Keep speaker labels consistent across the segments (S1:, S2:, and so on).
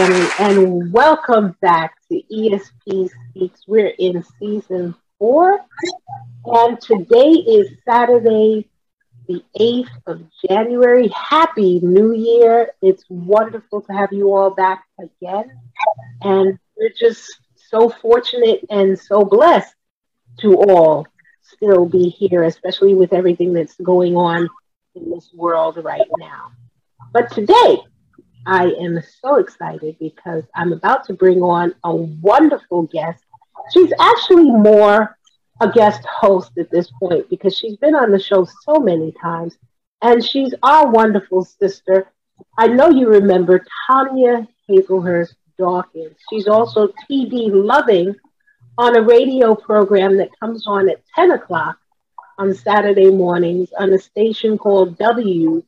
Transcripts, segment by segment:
S1: family, and welcome back to ESP Speaks. We're in season four, and today is Saturday, the 8th of January. Happy New Year! It's wonderful to have you all back again, and we're just so fortunate and so blessed to all still be here, especially with everything that's going on in this world right now. But today, I am so excited because I'm about to bring on a wonderful guest. She's actually more a guest host at this point because she's been on the show so many times. And she's our wonderful sister. I know you remember Tanya Hazelhurst Dawkins. She's also TD Loving on a radio program that comes on at 10 o'clock on Saturday mornings on a station called WDRB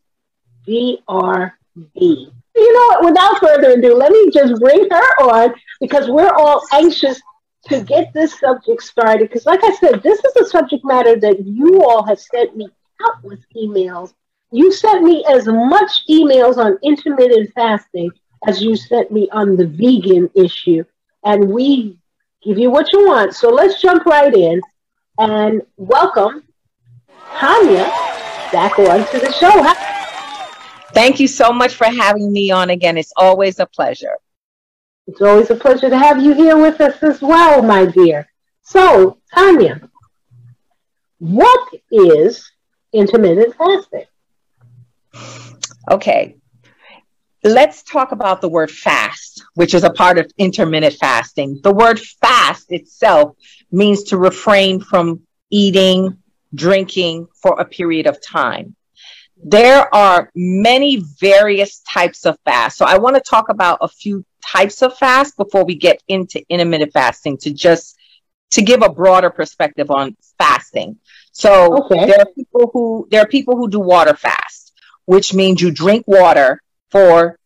S1: you know what? Without further ado, let me just bring her on because we're all anxious to get this subject started. Because, like I said, this is a subject matter that you all have sent me countless emails. You sent me as much emails on intermittent fasting as you sent me on the vegan issue. And we give you what you want. So let's jump right in and welcome Tanya back on to the show.
S2: Thank you so much for having me on again. It's always a pleasure.
S1: It's always a pleasure to have you here with us as well, my dear. So, Tanya, what is intermittent fasting?
S2: Okay, let's talk about the word fast, which is a part of intermittent fasting. The word fast itself means to refrain from eating, drinking for a period of time there are many various types of fast. So I want to talk about a few types of fast before we get into intermittent fasting to just to give a broader perspective on fasting. So okay. there are people who there are people who do water fast, which means you drink water for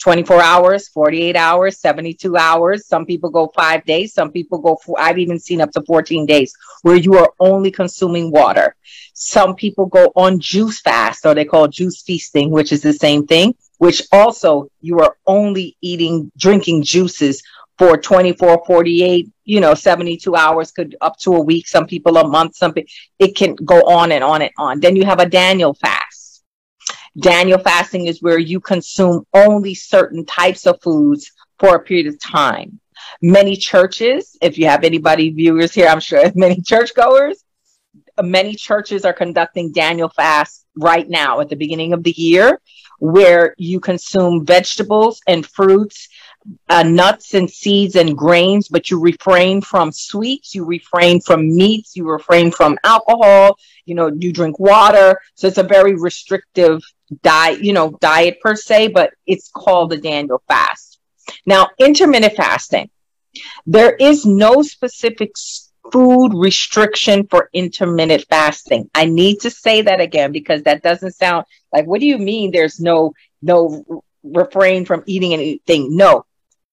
S2: 24 hours, 48 hours, 72 hours. Some people go five days. Some people go, for, I've even seen up to 14 days where you are only consuming water. Some people go on juice fast or they call juice feasting, which is the same thing, which also you are only eating, drinking juices for 24, 48, you know, 72 hours could up to a week. Some people a month, some it can go on and on and on. Then you have a Daniel fast Daniel fasting is where you consume only certain types of foods for a period of time. Many churches, if you have anybody viewers here, I'm sure many churchgoers, many churches are conducting Daniel fast right now at the beginning of the year, where you consume vegetables and fruits, uh, nuts and seeds and grains, but you refrain from sweets, you refrain from meats, you refrain from alcohol, you know, you drink water. So it's a very restrictive diet, you know, diet per se, but it's called the Daniel fast. Now, intermittent fasting, there is no specific food restriction for intermittent fasting. I need to say that again because that doesn't sound like what do you mean there's no no refrain from eating anything? No.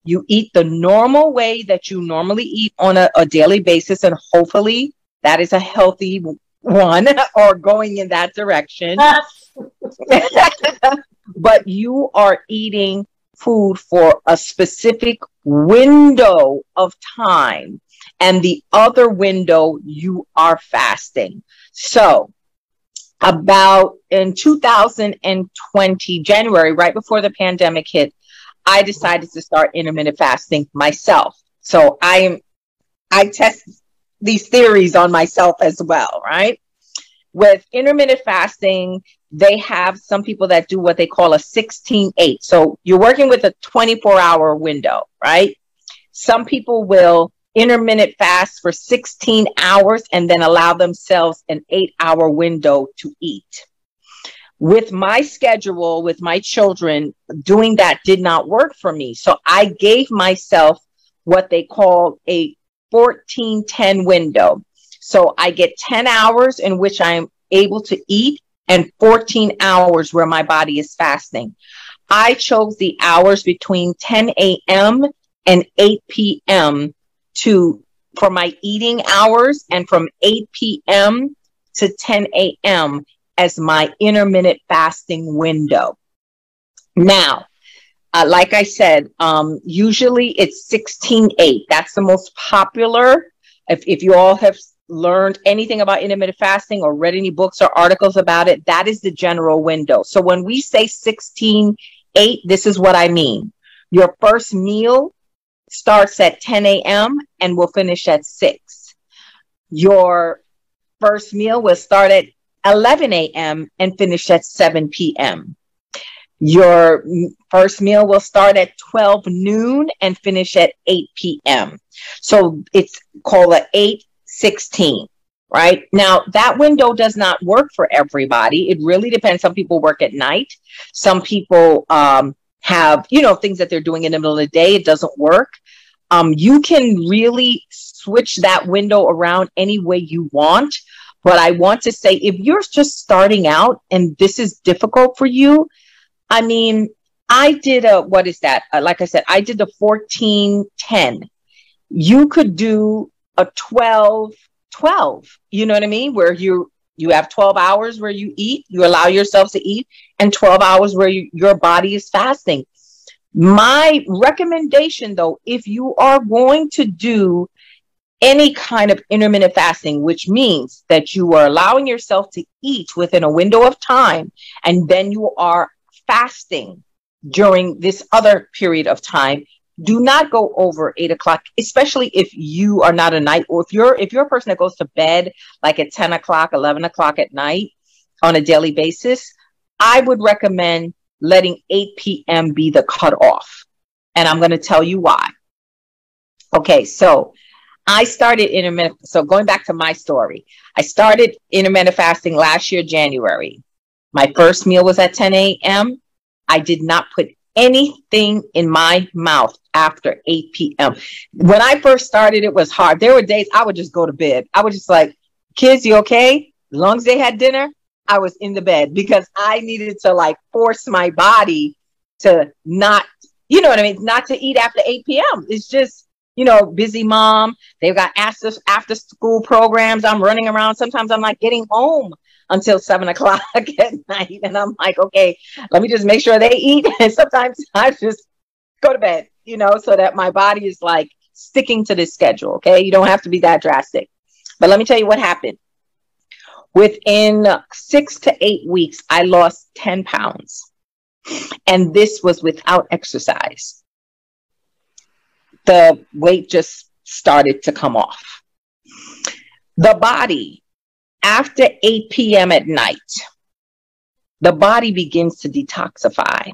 S2: You eat the normal way that you normally eat on a, a daily basis, and hopefully that is a healthy one or going in that direction. but you are eating food for a specific window of time. and the other window you are fasting. So, about in 2020, January, right before the pandemic hit, I decided to start intermittent fasting myself. So I am, I test these theories on myself as well, right? With intermittent fasting, they have some people that do what they call a 16 8. So you're working with a 24 hour window, right? Some people will intermittent fast for 16 hours and then allow themselves an eight hour window to eat. With my schedule, with my children, doing that did not work for me. So I gave myself what they call a 14 10 window. So I get 10 hours in which I am able to eat and 14 hours where my body is fasting. I chose the hours between 10 a.m. and 8 p.m. to for my eating hours and from 8 p.m. to 10 a.m. as my intermittent fasting window. Now, uh, like I said, um, usually it's 16-8. That's the most popular. If, if you all have learned anything about intermittent fasting or read any books or articles about it, that is the general window. So when we say 16-8, this is what I mean. Your first meal starts at 10 a.m. and will finish at 6. Your first meal will start at 11 a.m. and finish at 7 p.m. Your first meal will start at 12 noon and finish at 8 p.m. So it's called a 8 16, right? Now, that window does not work for everybody. It really depends. Some people work at night, some people um, have, you know, things that they're doing in the middle of the day. It doesn't work. Um, you can really switch that window around any way you want. But I want to say, if you're just starting out and this is difficult for you, I mean, I did a, what is that? Uh, like I said, I did the 14 10. You could do a 12 12. You know what I mean? Where you, you have 12 hours where you eat, you allow yourself to eat, and 12 hours where you, your body is fasting. My recommendation, though, if you are going to do any kind of intermittent fasting, which means that you are allowing yourself to eat within a window of time and then you are fasting during this other period of time do not go over eight o'clock especially if you are not a night or if you're if you're a person that goes to bed like at 10 o'clock 11 o'clock at night on a daily basis i would recommend letting 8 p.m be the cutoff. And i'm going to tell you why. Okay so i started intermittent so going back to my story. I started intermittent fasting last year january my first meal was at 10 a.m. I did not put anything in my mouth after 8 p.m. When I first started, it was hard. There were days I would just go to bed. I was just like, kids, you okay? As long as they had dinner, I was in the bed because I needed to like force my body to not, you know what I mean? Not to eat after 8 p.m. It's just, you know, busy mom. They've got after after school programs. I'm running around. Sometimes I'm like getting home until seven o'clock at night. And I'm like, okay, let me just make sure they eat. And sometimes I just go to bed, you know, so that my body is like sticking to this schedule. Okay. You don't have to be that drastic. But let me tell you what happened. Within six to eight weeks, I lost 10 pounds. And this was without exercise. The weight just started to come off. The body after 8 p.m. at night, the body begins to detoxify.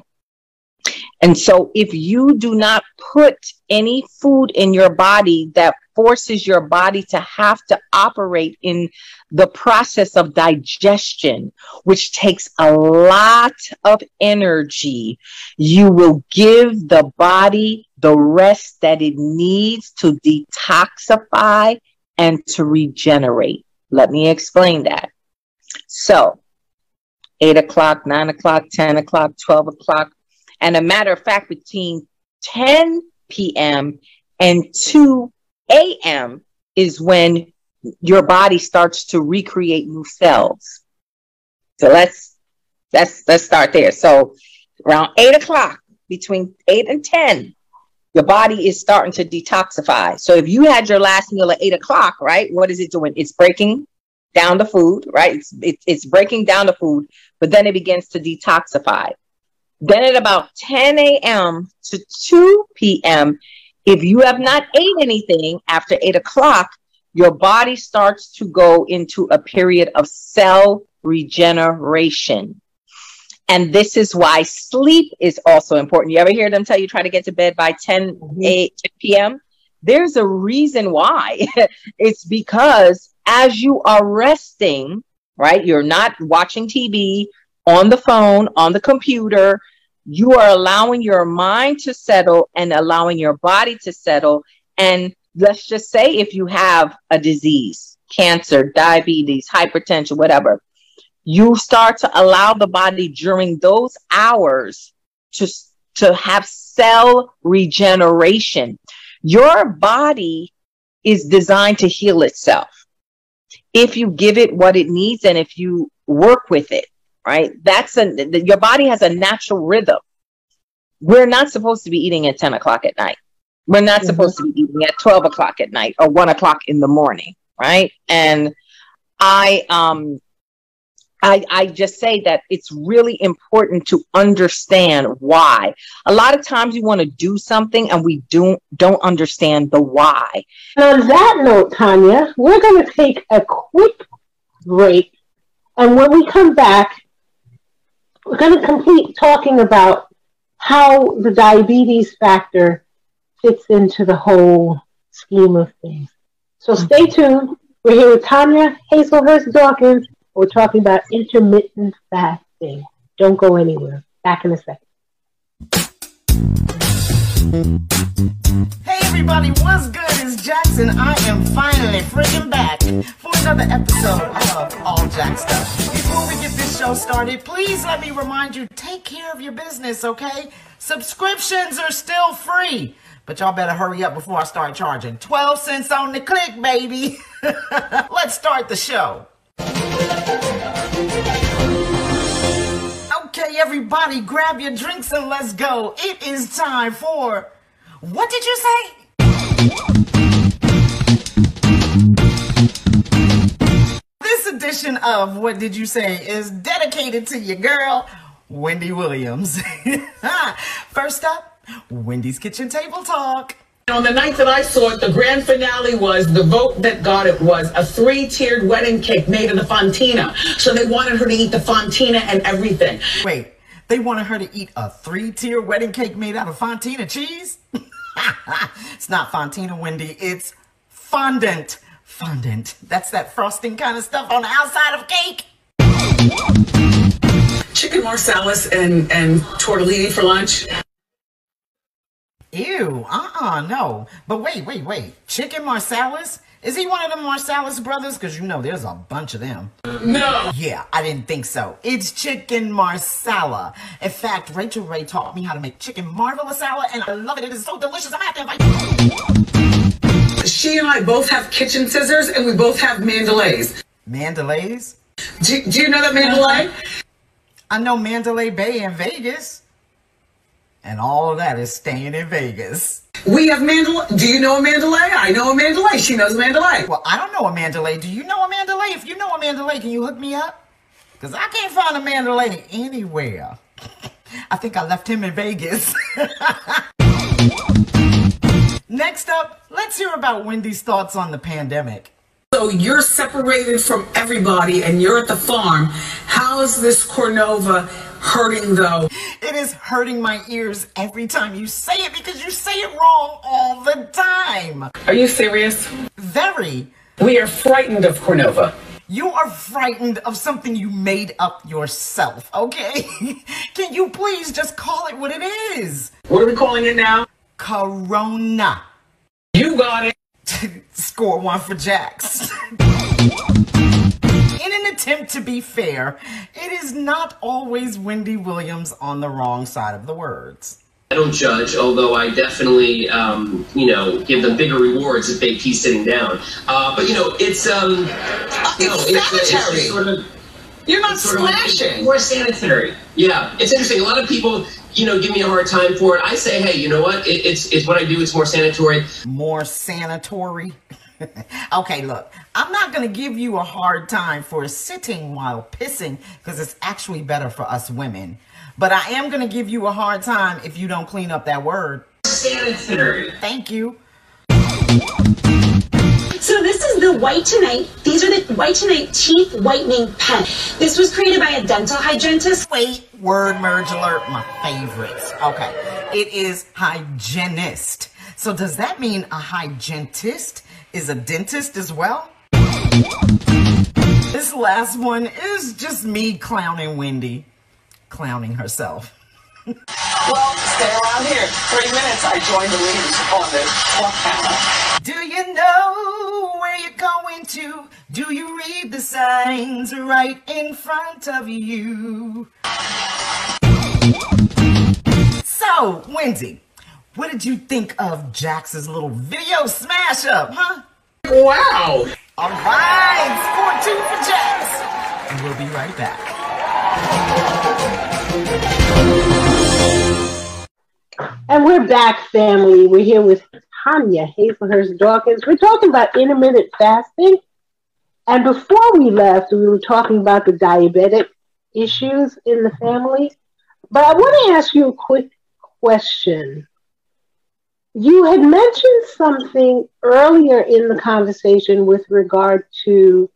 S2: And so, if you do not put any food in your body that forces your body to have to operate in the process of digestion, which takes a lot of energy, you will give the body the rest that it needs to detoxify and to regenerate. Let me explain that. So, 8 o'clock, 9 o'clock, 10 o'clock, 12 o'clock. And a matter of fact, between 10 p.m. and 2 a.m. is when your body starts to recreate new cells. So let's let's let's start there. So around eight o'clock, between eight and ten, your body is starting to detoxify. So if you had your last meal at eight o'clock, right? What is it doing? It's breaking down the food, right? It's, it's, it's breaking down the food, but then it begins to detoxify. Then at about 10 a.m. to 2 p.m., if you have not ate anything after eight o'clock, your body starts to go into a period of cell regeneration. And this is why sleep is also important. You ever hear them tell you try to get to bed by 10, mm-hmm. 8 p.m.? There's a reason why. it's because as you are resting, right? You're not watching TV on the phone, on the computer. You are allowing your mind to settle and allowing your body to settle. And let's just say if you have a disease, cancer, diabetes, hypertension, whatever, you start to allow the body during those hours to, to have cell regeneration. Your body is designed to heal itself. If you give it what it needs and if you work with it, right? That's a, your body has a natural rhythm. We're not supposed to be eating at 10 o'clock at night. We're not mm-hmm. supposed to be eating at 12 o'clock at night or one o'clock in the morning, right? And I, um, I, I just say that it's really important to understand why. A lot of times we want to do something and we don't don't understand the why.
S1: And on that note, Tanya, we're going to take a quick break, and when we come back, we're going to complete talking about how the diabetes factor fits into the whole scheme of things. So stay mm-hmm. tuned. We're here with Tanya Hazelhurst Dawkins we're talking about intermittent fasting. Don't go anywhere. Back in a second.
S3: Hey everybody, what's good? It's Jackson. I am finally freaking back for another episode of All Jack Stuff. Before we get this show started, please let me remind you, take care of your business, okay? Subscriptions are still free. But y'all better hurry up before I start charging. 12 cents on the click, baby. Let's start the show. Okay, everybody, grab your drinks and let's go. It is time for. What did you say? This edition of What Did You Say is dedicated to your girl, Wendy Williams. First up, Wendy's Kitchen Table Talk.
S4: On the night that I saw it, the grand finale was the vote that got it was a three-tiered wedding cake made in the Fontina. So they wanted her to eat the Fontina and everything.
S3: Wait, they wanted her to eat a three-tier wedding cake made out of Fontina cheese? it's not Fontina, Wendy. It's fondant. Fondant. That's that frosting kind of stuff on the outside of cake.
S4: Chicken marsalis and, and tortellini for lunch.
S3: Ew, uh-uh, no. But wait, wait, wait. Chicken Marsalis? Is he one of the Marsalis brothers? Because you know there's a bunch of them.
S4: No.
S3: Yeah, I didn't think so. It's chicken marsala. In fact, Rachael Ray taught me how to make chicken marvelousala, and I love it. It is so delicious. I'm going to have to
S4: invite She and I both have kitchen scissors, and we both have Mandalays.
S3: Mandalays?
S4: Do, do you know that Mandalay?
S3: I know Mandalay Bay in Vegas. And all of that is staying in Vegas.
S4: We have Mandalay. Do you know a Mandalay? I know a Mandalay. She knows a Mandalay.
S3: Well, I don't know a Mandalay. Do you know a Mandalay? If you know a Mandalay, can you hook me up? Because I can't find a Mandalay anywhere. I think I left him in Vegas. Next up, let's hear about Wendy's thoughts on the pandemic.
S4: So you're separated from everybody and you're at the farm. How is this Cornova hurting though?
S3: It is hurting my ears every time you say it because you say it wrong all the time.
S4: Are you serious?
S3: Very.
S4: We are frightened of Cornova.
S3: You are frightened of something you made up yourself, okay? Can you please just call it what it is?
S4: What are we calling it now?
S3: Corona.
S4: You got it.
S3: Score one for Jax. In an attempt to be fair, it is not always Wendy Williams on the wrong side of the words.
S5: I don't judge, although I definitely, um, you know, give them bigger rewards if they keep sitting down. Uh, but you know, it's um,
S4: you know, it's, it's, it's sort of. You're not slashing. splashing.
S5: More sanitary. Yeah, it's interesting. A lot of people you know, give me a hard time for it. I say, hey, you know what? It, it's it's what I do. It's more sanitary.
S3: More sanitary. okay, look, I'm not going to give you a hard time for sitting while pissing because it's actually better for us women. But I am going to give you a hard time if you don't clean up that word.
S5: Sanitary.
S3: Thank you.
S6: So this is the White Tonight. These are the White Tonight teeth whitening pen. This was created by a dental hygienist.
S3: Wait, word merge alert, my favorites. Okay, it is hygienist. So does that mean a hygienist is a dentist as well? This last one is just me clowning Wendy, clowning herself.
S4: Well, stay around here. Three minutes, I joined the leaders on the talk.
S3: Do you know where you're going to? Do you read the signs right in front of you? So, Wendy, what did you think of Jax's little video smash up, huh?
S4: Wow.
S3: All right, score two for Jax. And we'll be right back.
S1: And we're back, family. We're here with Tanya Hazelhurst Dawkins. We're talking about intermittent fasting. And before we left, we were talking about the diabetic issues in the family. But I want to ask you a quick question. You had mentioned something earlier in the conversation with regard to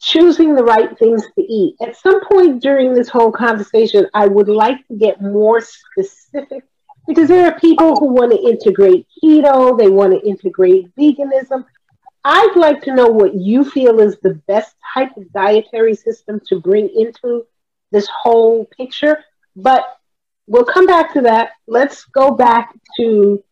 S1: choosing the right things to eat. At some point during this whole conversation, I would like to get more specific because there are people who want to integrate keto, they want to integrate veganism. I'd like to know what you feel is the best type of dietary system to bring into this whole picture. But we'll come back to that. Let's go back to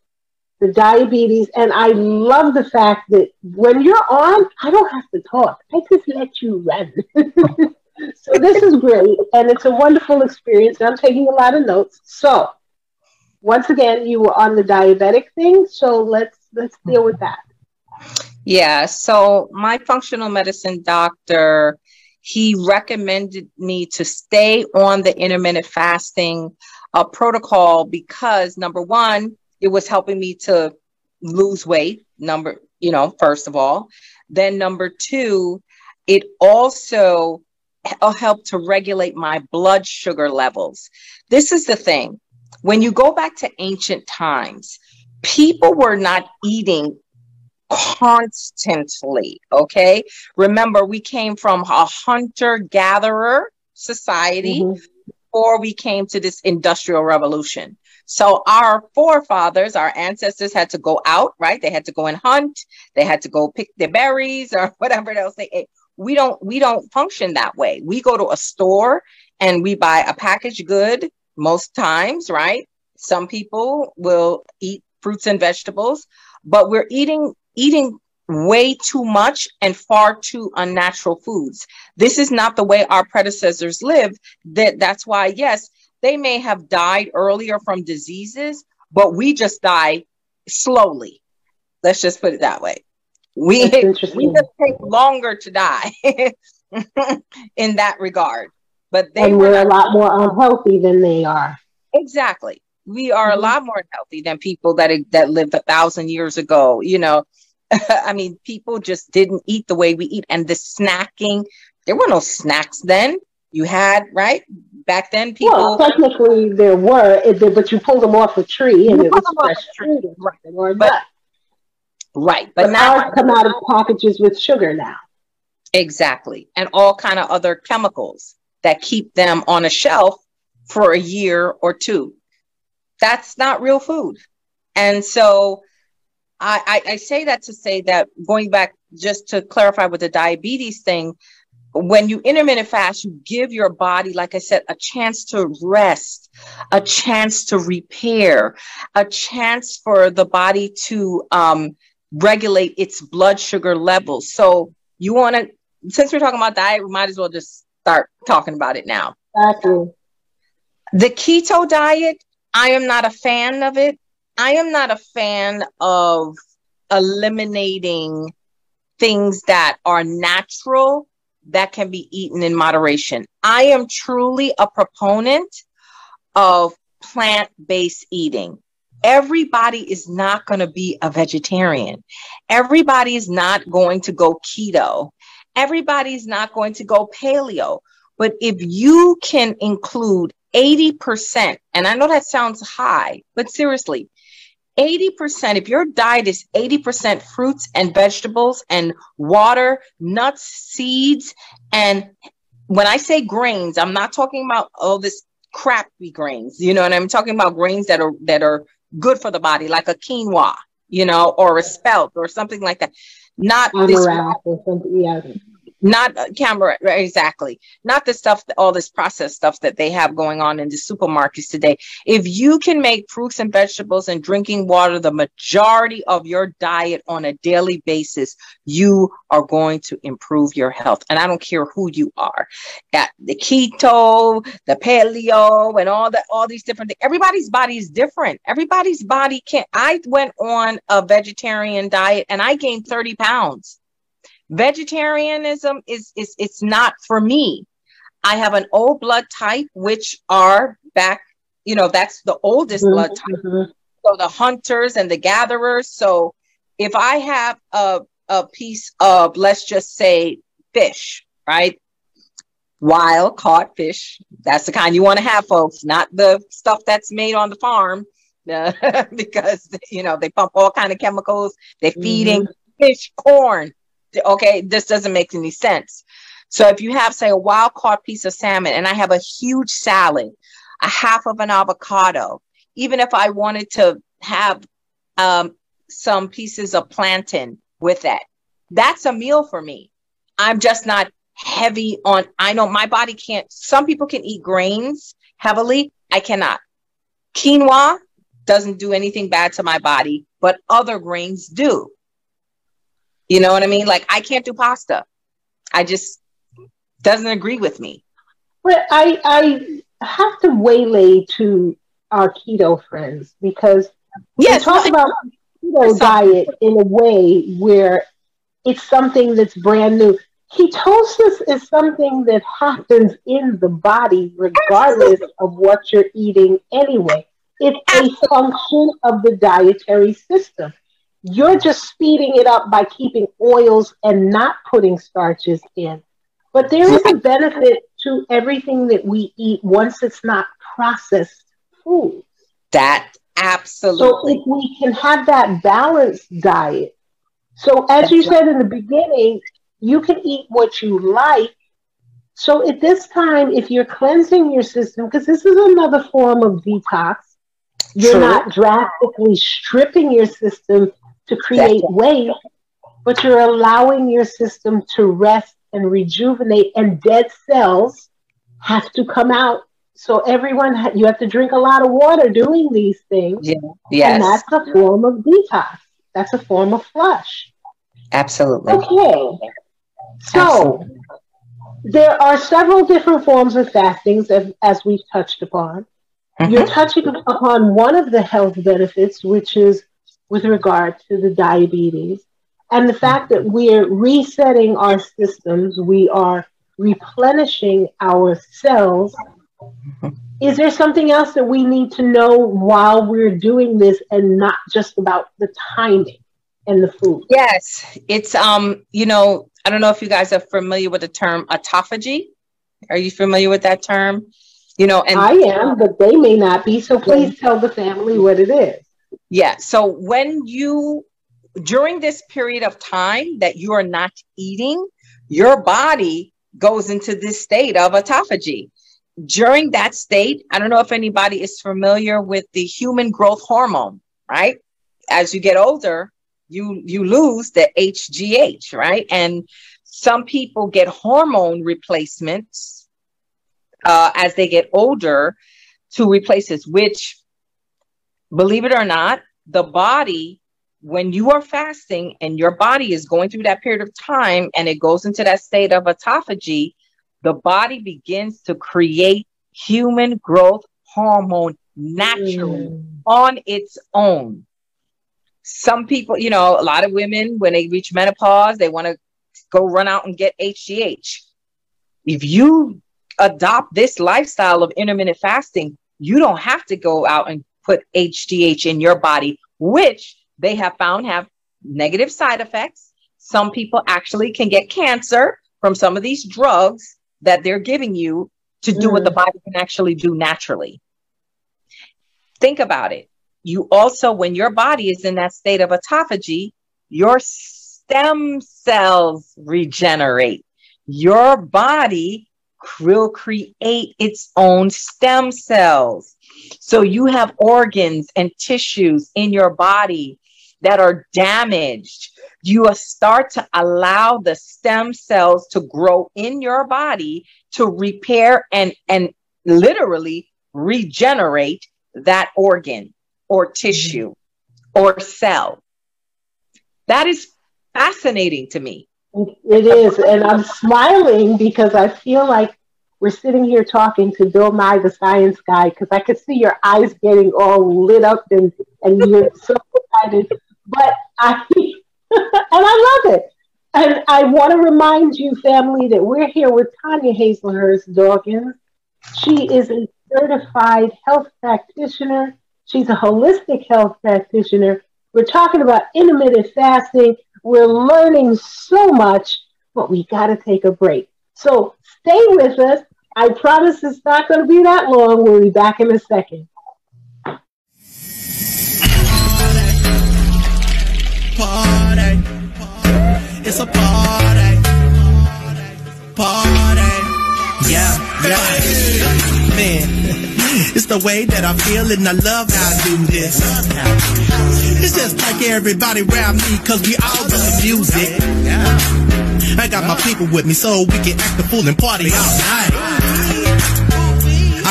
S1: the diabetes. And I love the fact that when you're on, I don't have to talk, I just let you run. so this is great. And it's a wonderful experience. I'm taking a lot of notes. So, once again, you were on the diabetic thing, so let's let's deal with that.
S2: Yeah. So my functional medicine doctor, he recommended me to stay on the intermittent fasting uh, protocol because number one, it was helping me to lose weight. Number, you know, first of all, then number two, it also helped to regulate my blood sugar levels. This is the thing. When you go back to ancient times, people were not eating constantly. Okay. Remember, we came from a hunter gatherer society mm-hmm. Before we came to this industrial revolution. So our forefathers, our ancestors had to go out, right? They had to go and hunt. They had to go pick their berries or whatever else they ate. We don't, we don't function that way. We go to a store and we buy a packaged good most times, right? Some people will eat fruits and vegetables, but we're eating eating way too much and far too unnatural foods. This is not the way our predecessors lived. That that's why yes, they may have died earlier from diseases, but we just die slowly. Let's just put it that way. We we just take longer to die in that regard. But
S1: they and we're a lot more unhealthy than they are.
S2: Exactly. We are mm-hmm. a lot more healthy than people that that lived a thousand years ago. You know, I mean, people just didn't eat the way we eat, and the snacking. There were no snacks then. You had right back then. People
S1: well, technically there were, but you pulled them off a tree and it was fresh fruit, right?
S2: But, right, but,
S1: but now come out of packages with sugar now.
S2: Exactly, and all kind of other chemicals that keep them on a shelf for a year or two. That's not real food. And so I, I, I, say that to say that going back just to clarify with the diabetes thing, when you intermittent fast, you give your body, like I said, a chance to rest, a chance to repair, a chance for the body to um, regulate its blood sugar levels. So you want to, since we're talking about diet, we might as well just start talking about it now.
S1: Exactly.
S2: The keto diet, I am not a fan of it. I am not a fan of eliminating things that are natural that can be eaten in moderation. I am truly a proponent of plant based eating. Everybody is not going to be a vegetarian. Everybody is not going to go keto. Everybody's not going to go paleo. But if you can include 80%, and I know that sounds high, but seriously, 80%, if your diet is 80% fruits and vegetables and water, nuts, seeds, and when I say grains, I'm not talking about all this crappy grains, you know, and I'm talking about grains that are that are good for the body, like a quinoa, you know, or a spelt or something like that. Not this, yeah not uh, camera exactly. Not the stuff all this processed stuff that they have going on in the supermarkets today. If you can make fruits and vegetables and drinking water the majority of your diet on a daily basis you are going to improve your health. And i don't care who you are. At the keto the paleo and all that all these different things everybody's body is different. Everybody's body can't i went on a vegetarian diet and i gained 30 pounds Vegetarianism is, is it's not for me. I have an old blood type, which are back, you know, that's the oldest mm-hmm. blood type. Mm-hmm. So the hunters and the gatherers. So if I have a, a piece of, let's just say, fish, right? Wild caught fish. That's the kind you want to have, folks, not the stuff that's made on the farm. Because you know they pump all kind of chemicals. They're feeding mm-hmm. fish corn okay, this doesn't make any sense. So if you have, say, a wild caught piece of salmon and I have a huge salad, a half of an avocado, even if I wanted to have um, some pieces of plantain with that, that's a meal for me. I'm just not heavy on, I know my body can't, some people can eat grains heavily. I cannot. Quinoa doesn't do anything bad to my body, but other grains do. You know what I mean? Like I can't do pasta. I just doesn't agree with me.
S1: But I I have to waylay to our keto friends because yes, we talk about keto diet in a way where it's something that's brand new. Ketosis is something that happens in the body regardless of what you're eating anyway. It's a function of the dietary system. You're just speeding it up by keeping oils and not putting starches in. But there is a benefit to everything that we eat once it's not processed food.
S2: That absolutely.
S1: So if we can have that balanced diet. So as That's you said in the beginning, you can eat what you like. So at this time, if you're cleansing your system, because this is another form of detox, you're True. not drastically stripping your system to create waste, but you're allowing your system to rest and rejuvenate, and dead cells have to come out. So everyone, ha- you have to drink a lot of water doing these things. Yeah.
S2: Yes.
S1: And that's a form of detox. That's a form of flush.
S2: Absolutely.
S1: Okay. So Absolutely. there are several different forms of fastings, as, as we've touched upon. Mm-hmm. You're touching upon one of the health benefits, which is with regard to the diabetes. And the fact that we're resetting our systems, we are replenishing our cells. Is there something else that we need to know while we're doing this and not just about the timing and the food?
S2: Yes, it's um, you know, I don't know if you guys are familiar with the term autophagy. Are you familiar with that term? You know,
S1: and I am, but they may not be. So please tell the family what it is.
S2: Yeah. So when you, during this period of time that you are not eating, your body goes into this state of autophagy. During that state, I don't know if anybody is familiar with the human growth hormone, right? As you get older, you you lose the HGH, right? And some people get hormone replacements uh, as they get older to replace this, which believe it or not, the body, when you are fasting and your body is going through that period of time and it goes into that state of autophagy, the body begins to create human growth hormone naturally mm. on its own. Some people, you know, a lot of women, when they reach menopause, they want to go run out and get HGH. If you adopt this lifestyle of intermittent fasting, you don't have to go out and put HGH in your body, which they have found have negative side effects. Some people actually can get cancer from some of these drugs that they're giving you to do mm. what the mm. body can actually do naturally. Think about it. You also, when your body is in that state of autophagy, your stem cells regenerate. Your body will create its own stem cells. So you have organs and tissues in your body that are damaged. You start to allow the stem cells to grow in your body to repair and, and literally regenerate that organ or tissue or cell. That is fascinating to me.
S1: It is. And I'm smiling because I feel like we're sitting here talking to Bill Nye, the science guy, because I could see your eyes getting all lit up and, and you're so excited. But I, and I love it. And I want to remind you, family, that we're here with Tanya Hazelhurst Dawkins. She is a certified health practitioner. She's a holistic health practitioner. We're talking about intermittent fasting. We're learning so much, but we got to take a break. So stay with us. I promise it's not going to be that long. We'll be back in a second. Party. It's a party. Party. Yeah, yeah. Man. It's the way that I feel and I love how I do this. It's just like everybody around me, cause we all love the music. I got my people with me so we can act the fool and party all night.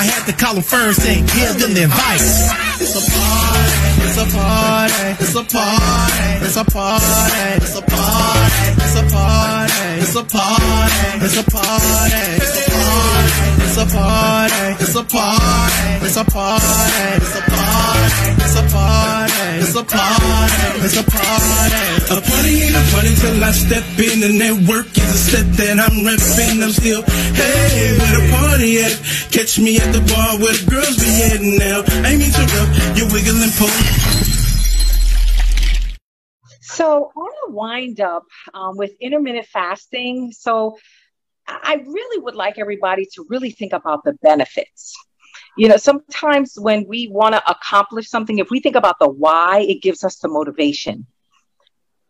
S1: I had to call them first and give them the advice. It's a party, it's a party, it's a party, it's a party, it's a party, it's a party, it's a party, it's a party, it's a party. It's a party. It's a party. It's a party. It's a party. It's a party. It's a party. It's a party. A party ain't a party till I step in and that work is a step that I'm repping. I'm still, hey, where the party? Catch me at the bar where the girls be heading now. I mean to rub your wiggling pole.
S2: So I want to wind up um, with intermittent fasting. So I really would like everybody to really think about the benefits. You know, sometimes when we want to accomplish something, if we think about the why, it gives us the motivation.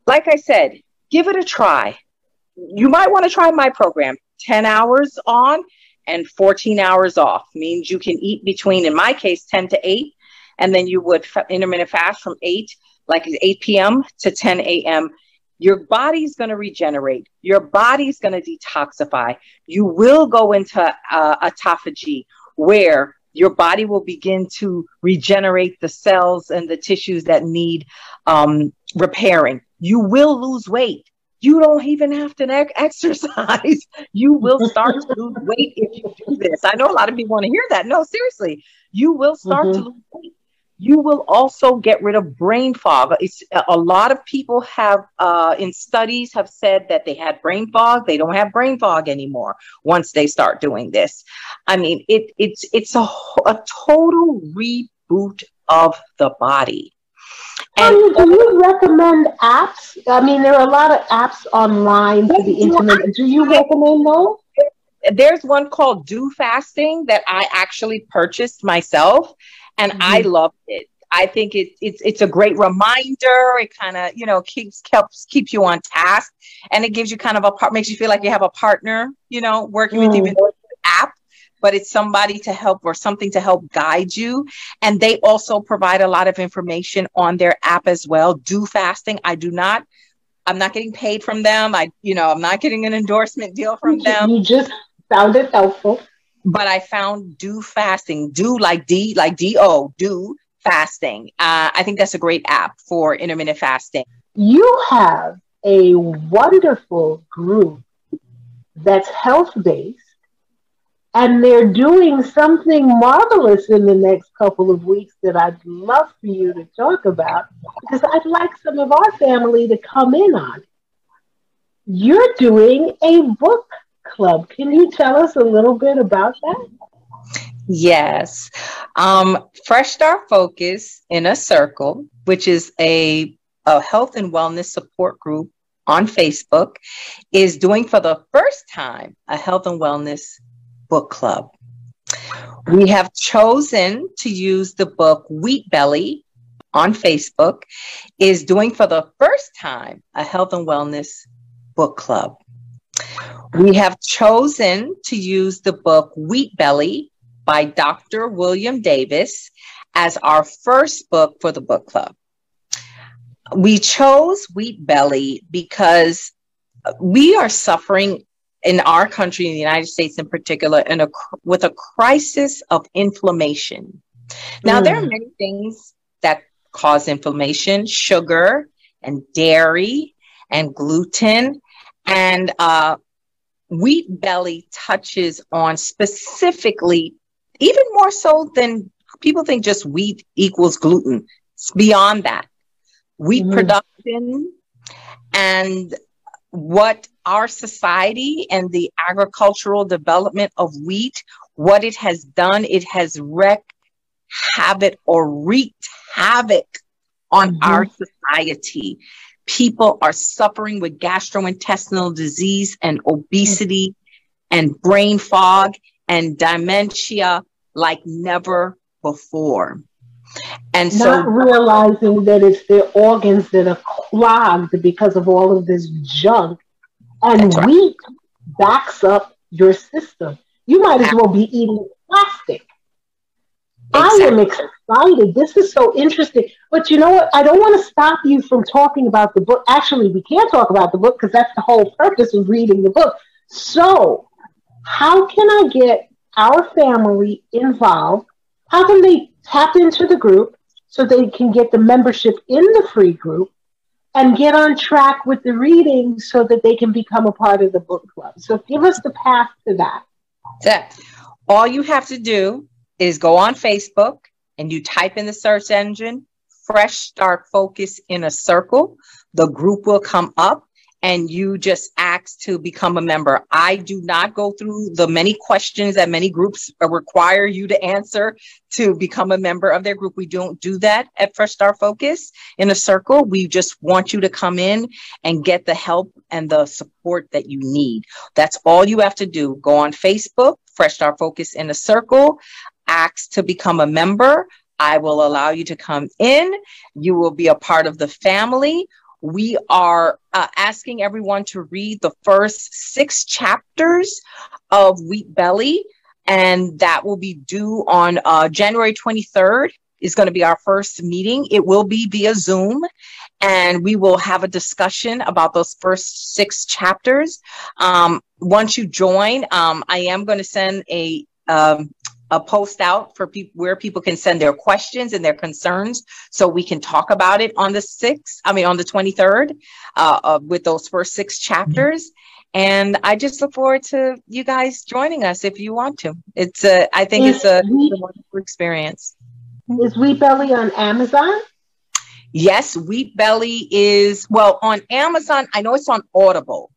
S2: Like I said, give it a try. You might want to try my program 10 hours on and 14 hours off means you can eat between, in my case, 10 to 8, and then you would intermittent fast from 8, like 8 p.m. to 10 a.m your body's going to regenerate. Your body's going to detoxify. You will go into uh, autophagy where your body will begin to regenerate the cells and the tissues that need um, repairing. You will lose weight. You don't even have to exercise. You will start to lose weight if you do this. I know a lot of people want to hear that. No, seriously, you will start mm-hmm. to lose weight you will also get rid of brain fog. It's, a lot of people have, uh, in studies, have said that they had brain fog. They don't have brain fog anymore once they start doing this. I mean, it, it's it's a, a total reboot of the body.
S1: And do you recommend apps? I mean, there are a lot of apps online for the internet. Do you recommend those?
S2: There's one called DoFasting that I actually purchased myself and mm-hmm. I loved it. I think it, it's it's a great reminder. It kind of you know keeps keeps keeps you on task, and it gives you kind of a part makes you feel like you have a partner, you know, working mm. with you in the app, but it's somebody to help or something to help guide you. And they also provide a lot of information on their app as well. DoFasting. I do not. I'm not getting paid from them. I you know I'm not getting an endorsement deal from them.
S1: You just found it helpful
S2: but I found DoFasting, do like D, like D O, do fasting. Uh, I think that's a great app for intermittent fasting.
S1: You have a wonderful group that's health based, and they're doing something marvelous in the next couple of weeks that I'd love for you to talk about because I'd like some of our family to come in on. You're doing a book club. Can you tell us a little bit about that?
S2: Yes. Um, Fresh Start Focus Inner Circle, which is a, a health and wellness support group on Facebook, is doing for the first time a health and wellness book club. We have chosen to use the book Wheat Belly on Facebook, is doing for the first time a health and wellness book club. We have chosen to use the book Wheat Belly by Dr. William Davis as our first book for the book club. We chose Wheat Belly because we are suffering in our country, in the United States in particular, in a, with a crisis of inflammation. Now, mm. there are mm. many things that cause inflammation sugar and dairy and gluten. And uh, wheat belly touches on specifically, even more so than people think just wheat equals gluten. It's beyond that. Wheat mm. production and what our society and the agricultural development of wheat, what it has done, it has wreaked havoc or wreaked havoc on mm-hmm. our society. People are suffering with gastrointestinal disease and obesity mm-hmm. and brain fog and dementia like never before.
S1: And Not so realizing that it's their organs that are clogged because of all of this junk and right. wheat backs up your system. You might as well be eating plastic. Exactly. I am excited. This is so interesting. But you know what? I don't want to stop you from talking about the book. Actually, we can't talk about the book because that's the whole purpose of reading the book. So, how can I get our family involved? How can they tap into the group so they can get the membership in the free group? And get on track with the reading so that they can become a part of the book club. So give us the path to that.
S2: That all you have to do is go on Facebook and you type in the search engine Fresh Start Focus Inner Circle. The group will come up and you just ask to become a member. I do not go through the many questions that many groups require you to answer to become a member of their group. We don't do that at Fresh Start Focus Inner Circle. We just want you to come in and get the help and the support that you need. That's all you have to do. Go on Facebook, Fresh Start Focus Inner Circle, ask to become a member. I will allow you to come in. You will be a part of the family we are uh, asking everyone to read the first six chapters of Wheat Belly, and that will be due on uh, January 23rd. Is going to be our first meeting. It will be via Zoom, and we will have a discussion about those first six chapters. Um, once you join, um, I am going to send a um, a post out for people where people can send their questions and their concerns so we can talk about it on the 6th i mean on the 23rd uh, uh, with those first six chapters. And i just look forward to you guys joining us if you want to. It's a i think is it's a, a wonderful experience.
S1: Is wheat belly on amazon?
S2: Yes wheat belly is well on amazon i know it's on audible.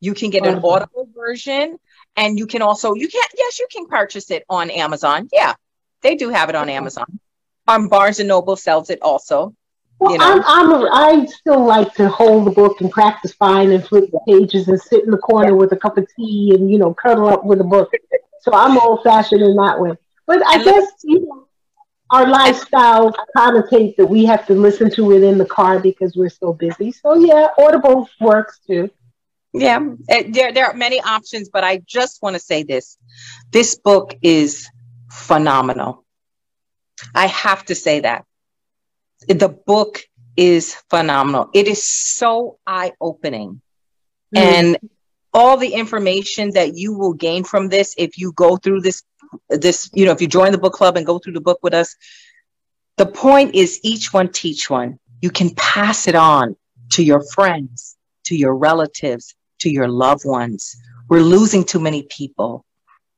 S2: You can get an audible version and you can also you can yes you can purchase it on amazon yeah they do have it on amazon um barnes and noble sells it also
S1: well, you know? I'm, I'm a, I still like to hold the book and practice spine and flip the pages and sit in the corner with a cup of tea and you know cuddle up with a book. So I'm old fashioned in that way. But I guess you know our lifestyle connotates that we have to listen to it in the car because we're so busy. So yeah, Audible works too.
S2: Yeah, eh, there, there are many options, but I just want to say this. This book is phenomenal. I have to say that. The book is phenomenal. It is so eye opening. Mm. And all the information that you will gain from this if you go through this this you know if you join the book club and go through the book with us the point is each one teach one you can pass it on to your friends to your relatives to your loved ones. We're losing too many people.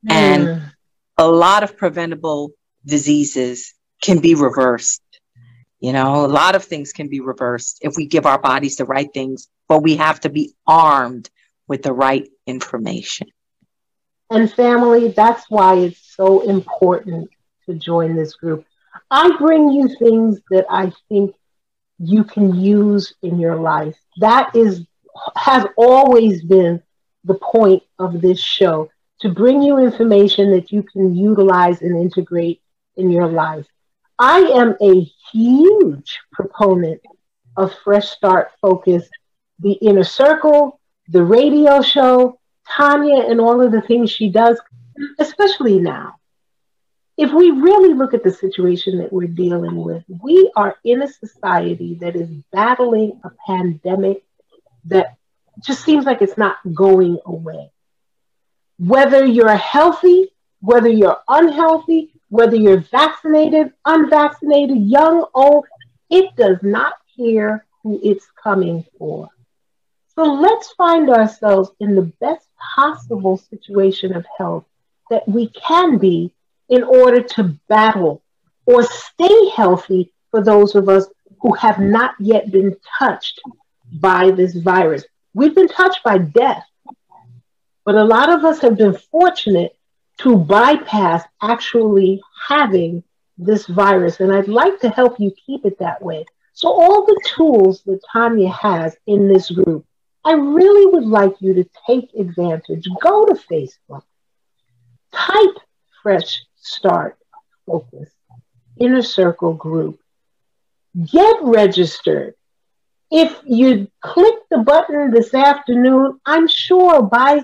S2: Mm. And a lot of preventable diseases can be reversed. You know, a lot of things can be reversed if we give our bodies the right things, but we have to be armed with the right information.
S1: And family, that's why it's so important to join this group. I bring you things that I think you can use in your life. That is has always been the point of this show to bring you information that you can utilize and integrate in your life. I am a huge proponent of Fresh Start Focus, the inner circle, the radio show, Tanya, and all of the things she does, especially now. If we really look at the situation that we're dealing with, we are in a society that is battling a pandemic that just seems like it's not going away. Whether you're healthy, whether you're unhealthy, whether you're vaccinated, unvaccinated, young, old, it does not care who it's coming for. So let's find ourselves in the best possible situation of health that we can be in order to battle or stay healthy for those of us who have not yet been touched by this virus. We've been touched by death, but a lot of us have been fortunate to bypass actually having this virus. And I'd like to help you keep it that way. So, all the tools that Tanya has in this group, I really would like you to take advantage. Go to Facebook, type Fresh Start Focus, Inner Circle Group, get registered if you click the button this afternoon, I'm sure by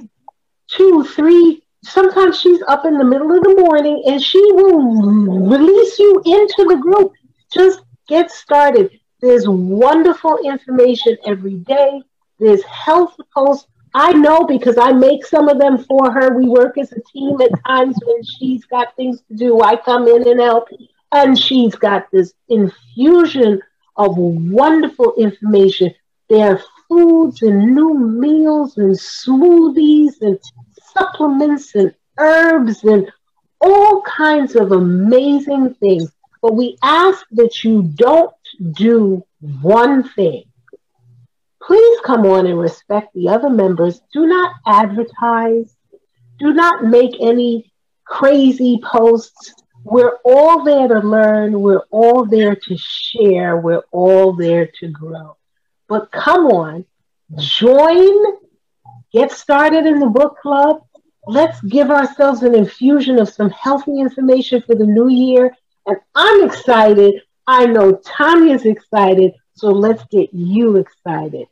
S1: two, three, sometimes she's up in the middle of the morning and she will release you into the group. Just get started. There's wonderful information every day. There's health posts. I know because I make some of them for her. We work as a team at times when she's got things to do. I come in and help. And she's got this infusion of wonderful information. There are foods and new meals and smoothies and supplements and herbs and all kinds of amazing things. But we ask that you don't do one thing. Please come on and respect the other members. Do not advertise. Do not make any crazy posts. We're all there to learn. We're all there to share. We're all there to grow. But come on, join, get started in the book club. Let's give ourselves an infusion of some healthy information for the new year. And I'm excited. I know Tommy is excited. So let's get you excited.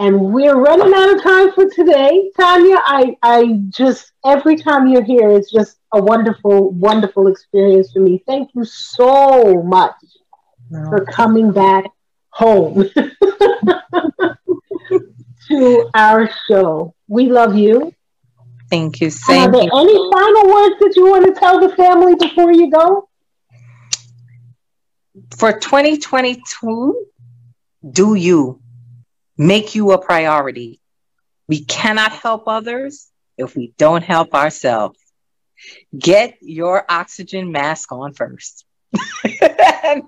S1: And we're running out of time for today. Tanya, I, I just, every time you're here, it's just a wonderful, wonderful experience for me. Thank you so much no. for coming back home to our show. We love you.
S2: Thank you. Same
S1: Are there any final words that you want to tell the family before you go?
S2: For 2022, do you make you a priority? We cannot help others if we don't help ourselves. Get your oxygen mask on first.
S1: and,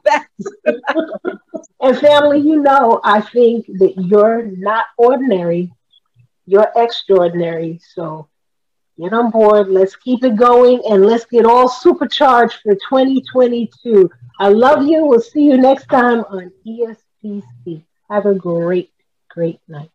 S1: and family, you know, I think that you're not ordinary, you're extraordinary. So get on board. Let's keep it going and let's get all supercharged for 2022. I love you. We'll see you next time on ESPC. Have a great, great night.